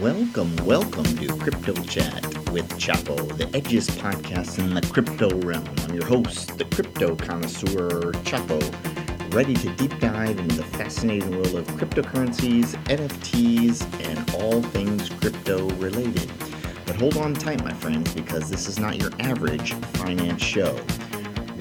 Welcome, welcome to Crypto Chat with Chapo, the edgiest podcast in the crypto realm. I'm your host, the crypto connoisseur Chapo, ready to deep dive into the fascinating world of cryptocurrencies, NFTs, and all things crypto related. But hold on tight, my friends, because this is not your average finance show.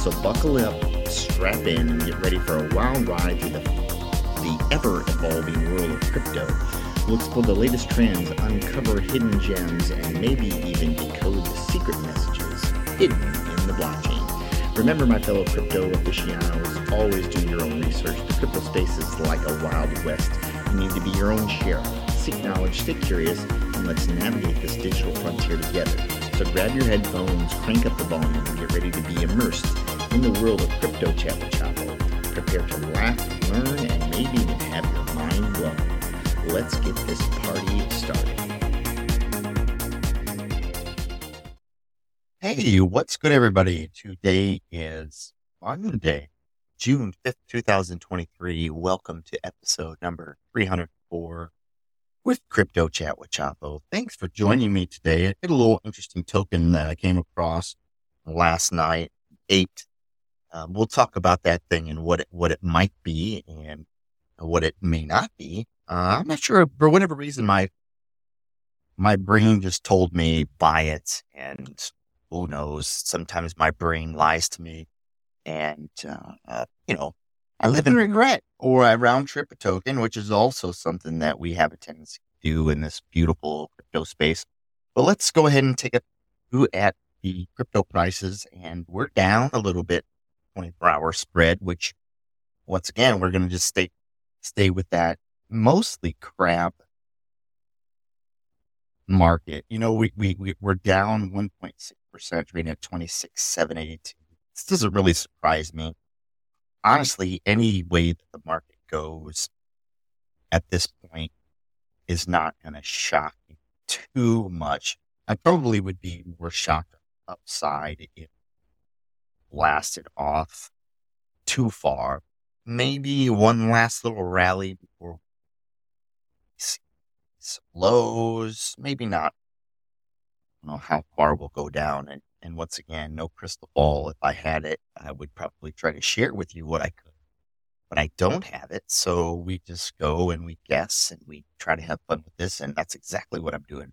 So buckle up, strap in, and get ready for a wild ride through the, the ever evolving world of crypto. We'll explore the latest trends, uncover hidden gems, and maybe even decode the secret messages hidden in the blockchain. Remember, my fellow crypto aficionados, always do your own research. The crypto space is like a wild west. You need to be your own sheriff. Seek knowledge, stay curious, and let's navigate this digital frontier together. So grab your headphones, crank up the volume, and get ready to be immersed in the world of crypto with Chapo. Prepare to laugh, learn, and maybe even have your mind blown. Let's get this party started. Hey, what's good, everybody? Today is Monday, June 5th, 2023. Welcome to episode number 304 with Crypto Chat with Chapo. Thanks for joining me today. I did a little interesting token that I came across last night. Eight um, we'll talk about that thing and what it, what it might be and what it may not be. Uh, I'm not sure for whatever reason my my brain just told me buy it, and who knows? Sometimes my brain lies to me, and uh, uh, you know I live in regret, or I round trip a token, which is also something that we have a tendency to do in this beautiful crypto space. But let's go ahead and take a look at the crypto prices, and we're down a little bit 24 hour spread, which once again, we're going to just stay, stay with that mostly crap market. You know, we, we, we we're down 1.6% trading at 26,782. This doesn't really surprise me. Honestly, any way that the market goes at this point is not going to shock me too much. I probably would be more shocked upside if blasted off too far. Maybe one last little rally before lows. Maybe not. I don't know how far we'll go down. And, and once again, no crystal ball. If I had it, I would probably try to share with you what I could. But I don't have it. So we just go and we guess and we try to have fun with this. And that's exactly what I'm doing.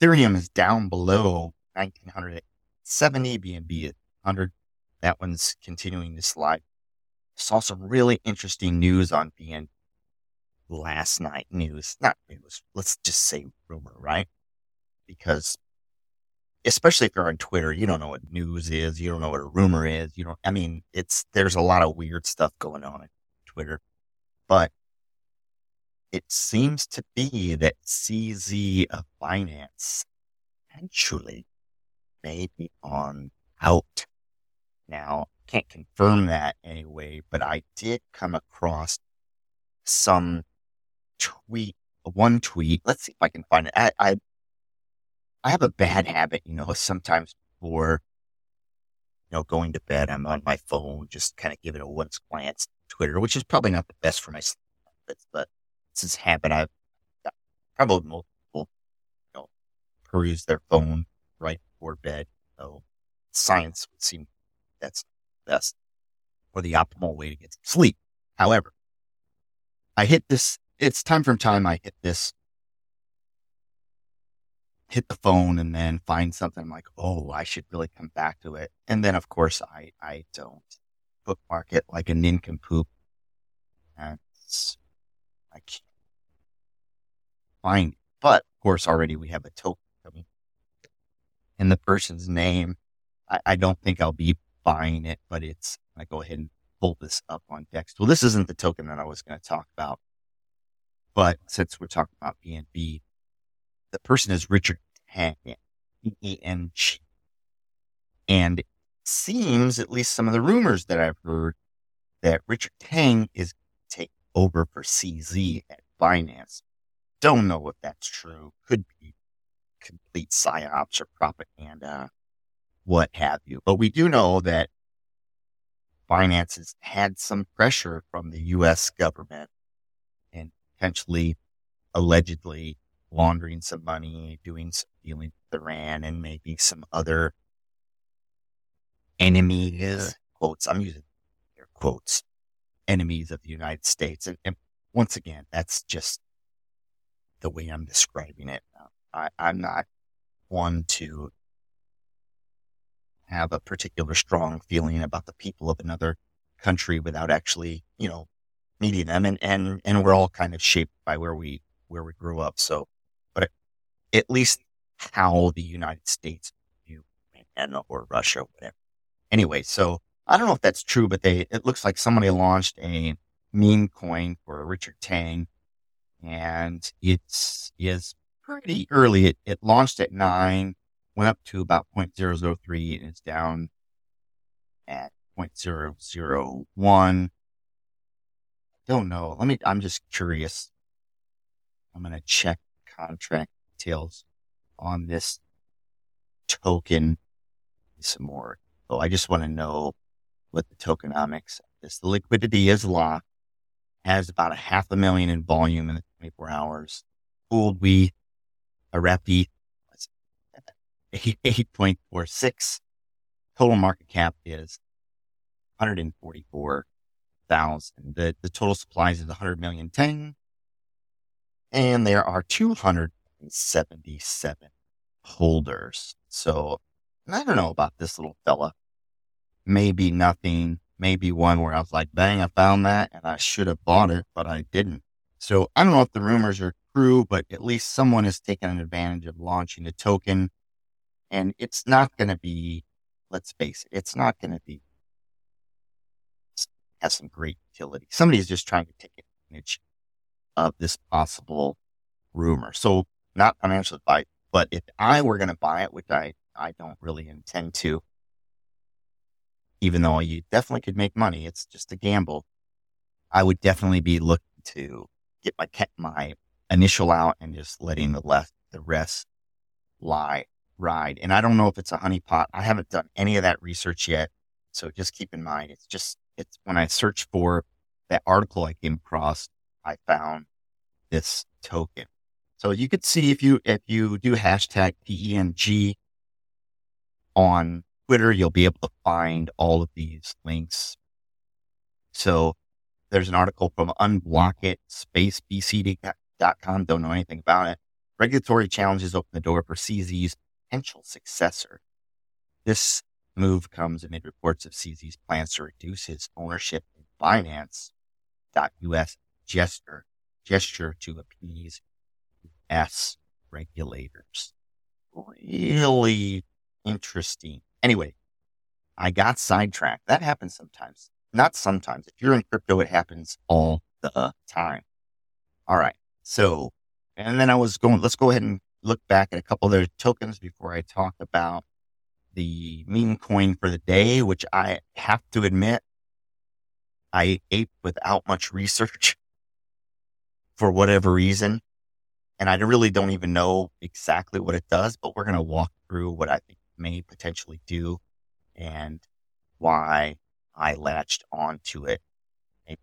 Ethereum is down below 1970, BNB at 100 that one's continuing to slide. Saw some really interesting news on BN last night. News, not news. Let's just say rumor, right? Because especially if you're on Twitter, you don't know what news is. You don't know what a rumor is. You don't, I mean, it's, there's a lot of weird stuff going on on Twitter, but it seems to be that CZ of Binance actually may be on out. Now, can't confirm that anyway, but I did come across some tweet, one tweet. Let's see if I can find it. I, I, I have a bad habit, you know, sometimes before, you know, going to bed, I'm on my phone, just kind of giving a once glance Twitter, which is probably not the best for my sleep habits, but it's this habit I've got. Probably most people, you know, peruse their phone right before bed. So science would seem that's best or the optimal way to get sleep. However, I hit this, it's time from time I hit this, hit the phone and then find something I'm like, oh, I should really come back to it. And then of course I, I don't bookmark it like a nincompoop. And I can't find it. But of course already we have a token coming in the person's name. I, I don't think I'll be buying it, but it's, I go ahead and pull this up on Dex. Well, this isn't the token that I was going to talk about, but since we're talking about BNB, the person is Richard Teng, E-N-G. And it seems, at least some of the rumors that I've heard, that Richard Teng is taking over for CZ at Binance. Don't know if that's true. Could be complete psyops or propaganda, what have you. But we do know that Binance has had some pressure from the U.S. government and potentially, allegedly laundering some money, doing some dealing with Iran and maybe some other enemies, quotes. I'm using air quotes, enemies of the United States. And, and once again, that's just the way I'm describing it. Um, I, I'm not one to have a particular strong feeling about the people of another country without actually, you know, meeting them. And, and, and we're all kind of shaped by where we, where we grew up. So, at least how the United States view and or Russia, whatever. Anyway, so I don't know if that's true, but they, it looks like somebody launched a meme coin for Richard Tang, and it's is pretty early. It, it launched at nine, went up to about 0.003 and it's down at 0.001. Don't know. Let me, I'm just curious. I'm going to check contract details on this token some more. So I just want to know what the tokenomics is. The liquidity is locked, has about a half a million in volume in the 24 hours. Pooled we a repi 8.46. Total market cap is 144,000. The, the total supplies is 100 million Teng. And there are 277 holders. So I don't know about this little fella. Maybe nothing, maybe one where I was like, bang, I found that and I should have bought it, but I didn't. So I don't know if the rumors are true, but at least someone has taken an advantage of launching a token. And it's not going to be, let's face it, it's not going to be, has some great utility. Somebody is just trying to take advantage of this possible rumor. So not financial advice, but if I were going to buy it, which I, I don't really intend to, even though you definitely could make money, it's just a gamble. I would definitely be looking to get my my initial out and just letting the left the rest lie ride. And I don't know if it's a honeypot. I haven't done any of that research yet. So just keep in mind, it's just it's when I searched for that article I came across, I found this token. So you could see if you if you do hashtag PENG on Twitter, you'll be able to find all of these links. So there's an article from Unblock unblockit spacebcd.com. Don't know anything about it. Regulatory challenges open the door for CZ's potential successor. This move comes amid reports of CZ's plans to reduce his ownership in Binance.us gesture, gesture to appease S regulators. Really interesting. Anyway, I got sidetracked. That happens sometimes. Not sometimes. If you're in crypto, it happens all the time. All right. So, and then I was going, let's go ahead and look back at a couple of their tokens before I talk about the meme coin for the day, which I have to admit, I ate without much research for whatever reason. And I really don't even know exactly what it does, but we're going to walk through what I think may potentially do and why I latched onto it. Maybe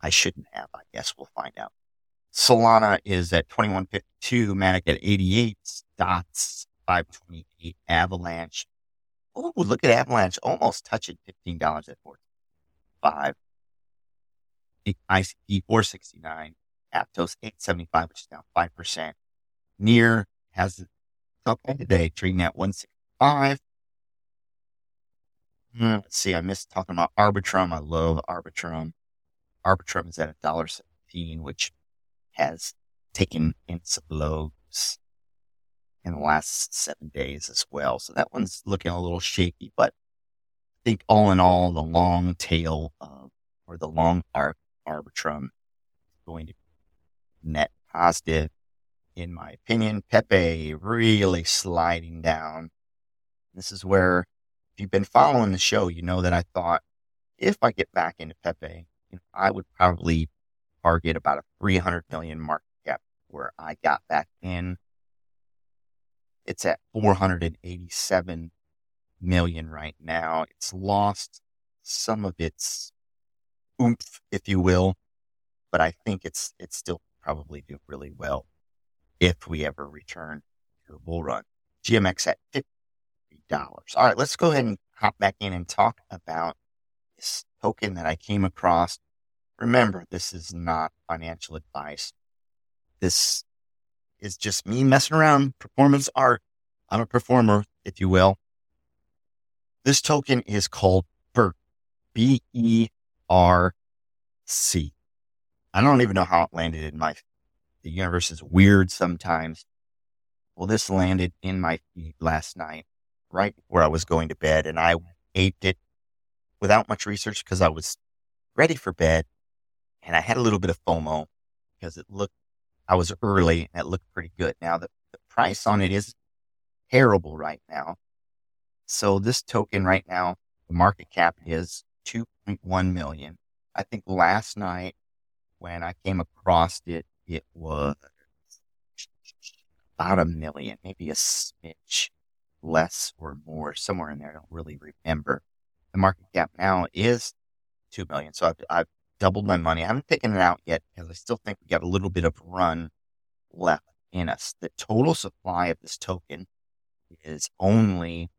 I shouldn't have. I guess we'll find out. Solana is at 2152, Matic at 88, Dots 528, Avalanche. Oh, look at Avalanche almost touching $15 at 45. ICP 469, Aptos 875, which is down 5%. Near has top end today, trading at 165. Hmm, let's see, I missed talking about Arbitrum. I love Arbitrum. Arbitrum is at a dollar seventeen, which has taken in some blows in the last seven days as well. So that one's looking a little shaky, but I think all in all, the long tail of, or the long arc Arbitrum is going to net positive in my opinion. Pepe really sliding down. This is where, if you've been following the show, you know that I thought if I get back into Pepe, I would probably target about a 300 million market cap where I got back in. It's at 487 million right now. It's lost some of its oomph, if you will, but I think it's it's still probably do really well if we ever return to a bull run. GMX at fifty dollars. All right, let's go ahead and hop back in and talk about this token that I came across. Remember, this is not financial advice. This is just me messing around. Performance art. I'm a performer, if you will. This token is called BERC. B E R C. I don't even know how it landed in my the universe is weird sometimes. Well, this landed in my feed last night, right where I was going to bed, and I aped it without much research because I was ready for bed and I had a little bit of FOMO because it looked, I was early and it looked pretty good. Now, the, the price on it is terrible right now. So this token right now, the market cap is 2.1 million. I think last night when I came across it, it was about a million, maybe a smidge less or more, somewhere in there. I don't really remember. The market cap now is two million. So I've, I've doubled my money. I haven't taken it out yet because I still think we got a little bit of run left in us. The total supply of this token is only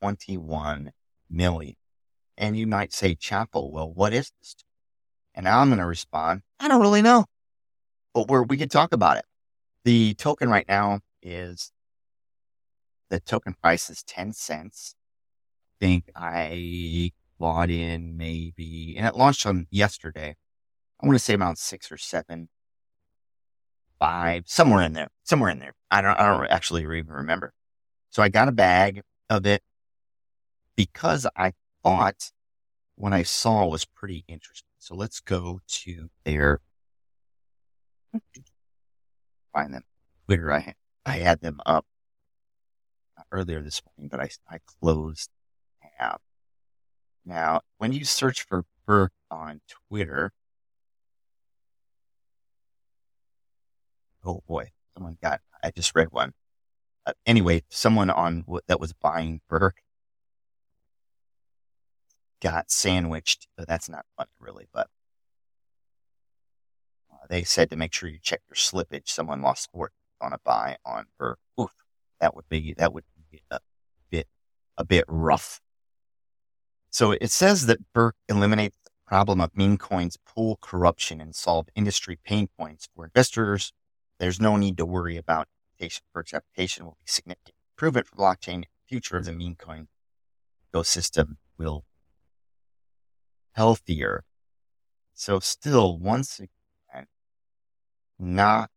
21 million. And you might say, Chapo, well, what is this? And I'm going to respond, I don't really know, but where we can talk about it. The token right now is the token price is 10 cents. I think I bought in maybe, and it launched on yesterday. I want to say around six or seven, five, somewhere in there, somewhere in there. I don't, I don't actually even remember. So I got a bag of it because I thought what I saw was pretty interesting. So let's go to their find them Twitter. I I had them up earlier this morning, but I I closed tab. Now, when you search for BERC on Twitter, oh boy, someone got. I just read one. Uh, anyway, someone on that was buying BERC got sandwiched. That's not funny, really, but uh, they said to make sure you check your slippage. Someone lost sport on a buy on BERC. Oof, that would be that would be a bit a bit rough. So it says that BERC eliminates the problem of meme coins pool corruption and solve industry pain points for investors. There's no need to worry about application. BERC's application will be significant improvement for blockchain. Future of the meme coin ecosystem will healthier. So still, once again, not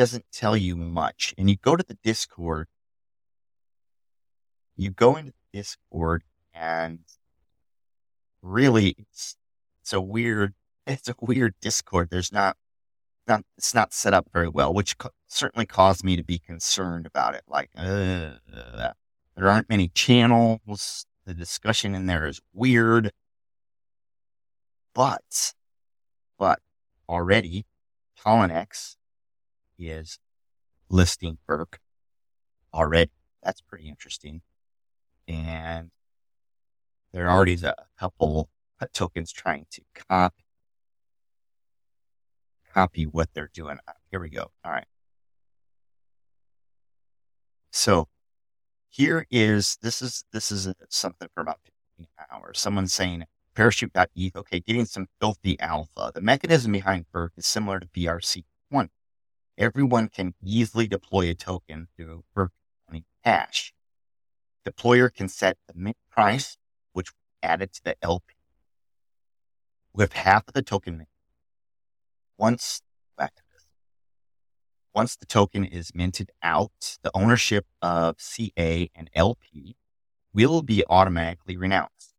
doesn't tell you much. And you go to the Discord, you go into the Discord and really it's, it's a weird, it's a weird Discord. There's not, not, it's not set up very well, which co- certainly caused me to be concerned about it. Like, uh, there aren't many channels. The discussion in there is weird. But, but already Poloniex is listing BERC already. That's pretty interesting. And there are already a couple tokens trying to copy copy what they're doing. Here we go. All right. So here is this is this is uh, something for about 15 hours. Someone saying parachute.eth, okay, getting some filthy alpha. The mechanism behind BERC is similar to BRC1. Everyone can easily deploy a token through BERC Cash. Deployer can set the mint price, which added to the LP, with half of the token mint. Once once the token is minted out, the ownership of CA and LP will be automatically renounced.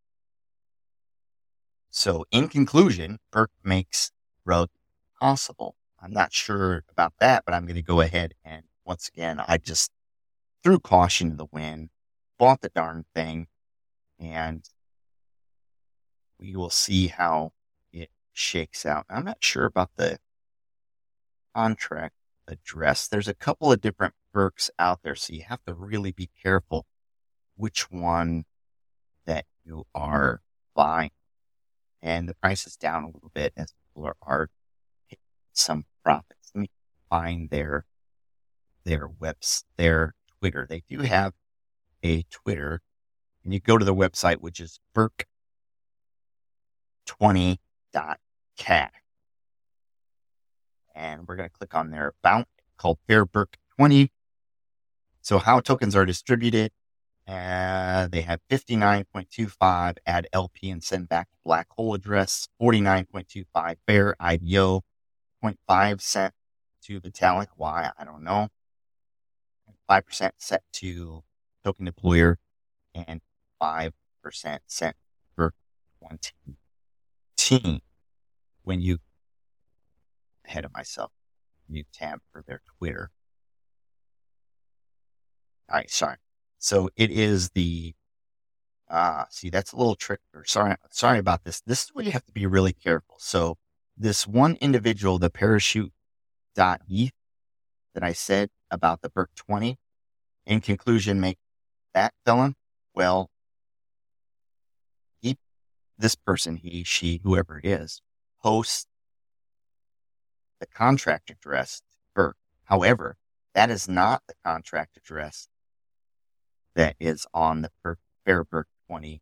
So in conclusion, BERC makes road possible. I'm not sure about that, but I'm going to go ahead and once again, I just threw caution to the wind, bought the darn thing, and we will see how it shakes out. I'm not sure about the contract address. There's a couple of different BERCs out there, so you have to really be careful which one that you are buying. And the price is down a little bit as people are, are some profits. Let me find their their webs their Twitter. They do have a Twitter, and you go to the website, which is Burk20.cat. And we're going to click on their account called Fair BERC 20. So, how tokens are distributed. Uh, they have 59.25 add LP and send back black hole address, 49.25 fair IBO, 0.5 cent to Vitalik. Why? I don't know. 5% set to token deployer and 5% set for 20 team. When you ahead of myself, new tab for their Twitter. All right, sorry. So it is the ah, see that's a little trick. Or Sorry, sorry about this. This is where you have to be really careful. So this one individual, the parachute dot ETH that I said about the BERC 20, in conclusion, make that felon, well, he, this person, he, she, whoever it is, posts the contract address BERC. However, that is not the contract address that is on the Fair BERC 20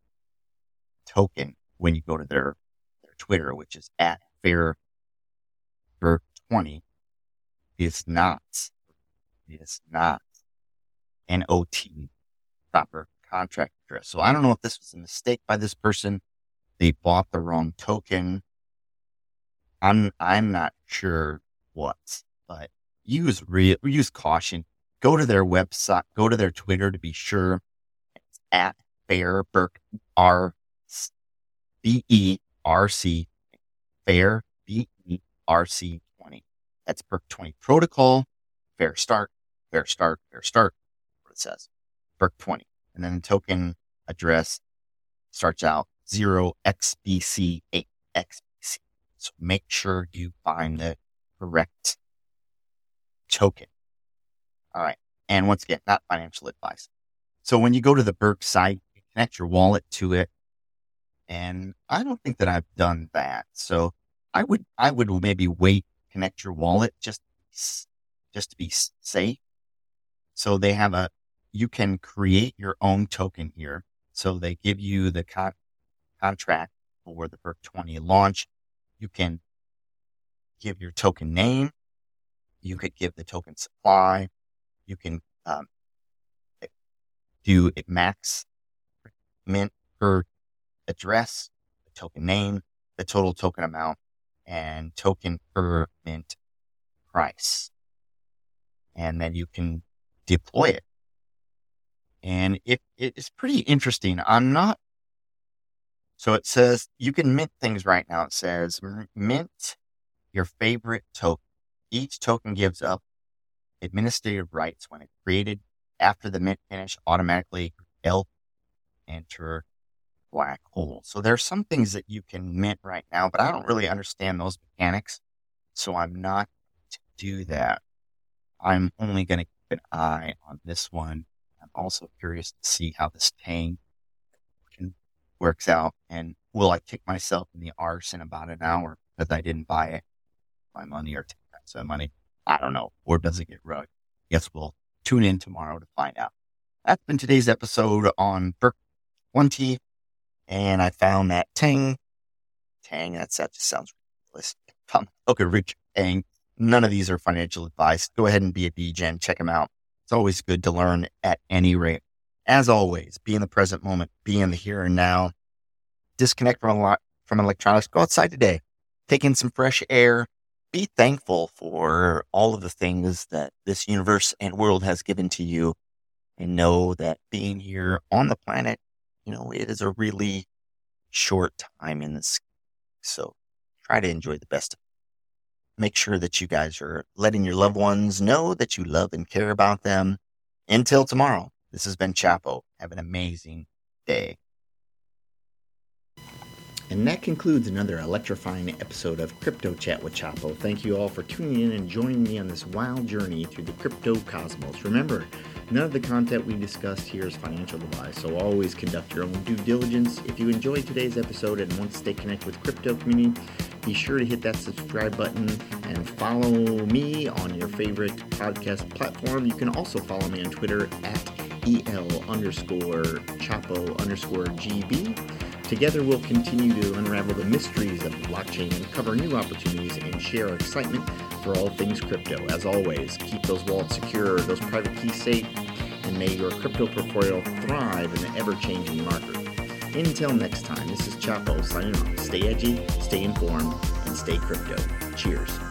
token when you go to their, their Twitter, which is at Fair BERC 20 is not, is not an OT proper contract address. So I don't know if this was a mistake by this person. They bought the wrong token. I'm, I'm not sure what, but use real, use caution. Go to their website, go to their Twitter to be sure. It's at Fair BERC R B E R C Fair B E R C 20. That's BERC 20 protocol. Fair start, fair start, fair start. What it says. BERC 20. And then the token address starts out 0xbc8xbc. So make sure you find the correct token. All right. And once again, not financial advice. So when you go to the BERC site, you connect your wallet to it. And I don't think that I've done that. So I would, I would maybe wait, connect your wallet just, just to be safe. So they have a, you can create your own token here. So they give you the con- contract for the BERC 20 launch. You can give your token name. You could give the token supply. You can um, do it max mint per address, the token name, the total token amount, and token per mint price. And then you can deploy it. And it, it is pretty interesting. I'm not. So it says you can mint things right now. It says mint your favorite token. Each token gives up administrative rights when it's created. After the mint finish, automatically L enter black hole. So there's some things that you can mint right now, but I don't really understand those mechanics. So I'm not to do that. I'm only going to keep an eye on this one. I'm also curious to see how this Tang works out and will I kick myself in the arse in about an hour because I didn't buy it my money or take that money. I don't know. Or does it get rugged? Guess we'll tune in tomorrow to find out. That's been today's episode on BERC 20. And I found that Tang. Tang, that's, that just sounds ridiculous. Okay, Rich Tang. None of these are financial advice. Go ahead and be a degen. Check them out. It's always good to learn at any rate. As always, be in the present moment, be in the here and now. Disconnect from a lot from electronics. Go outside today. Take in some fresh air be thankful for all of the things that this universe and world has given to you and know that being here on the planet, you know, it is a really short time in this. So try to enjoy the best. make sure that you guys are letting your loved ones know that you love and care about them. Until tomorrow, this has been Chapo. Have an amazing day. And that concludes another electrifying episode of Crypto Chat with Chapo. Thank you all for tuning in and joining me on this wild journey through the crypto cosmos. Remember, none of the content we discussed here is financial advice, so always conduct your own due diligence. If you enjoyed today's episode and want to stay connected with crypto community, be sure to hit that subscribe button and follow me on your favorite podcast platform. You can also follow me on Twitter at EL underscore Chapo underscore GB. Together, we'll continue to unravel the mysteries of blockchain, uncover new opportunities, and share excitement for all things crypto. As always, keep those wallets secure, those private keys safe, and may your crypto portfolio thrive in the ever changing market. Until next time, this is Chapo signing off. Stay edgy, stay informed, and stay crypto. Cheers.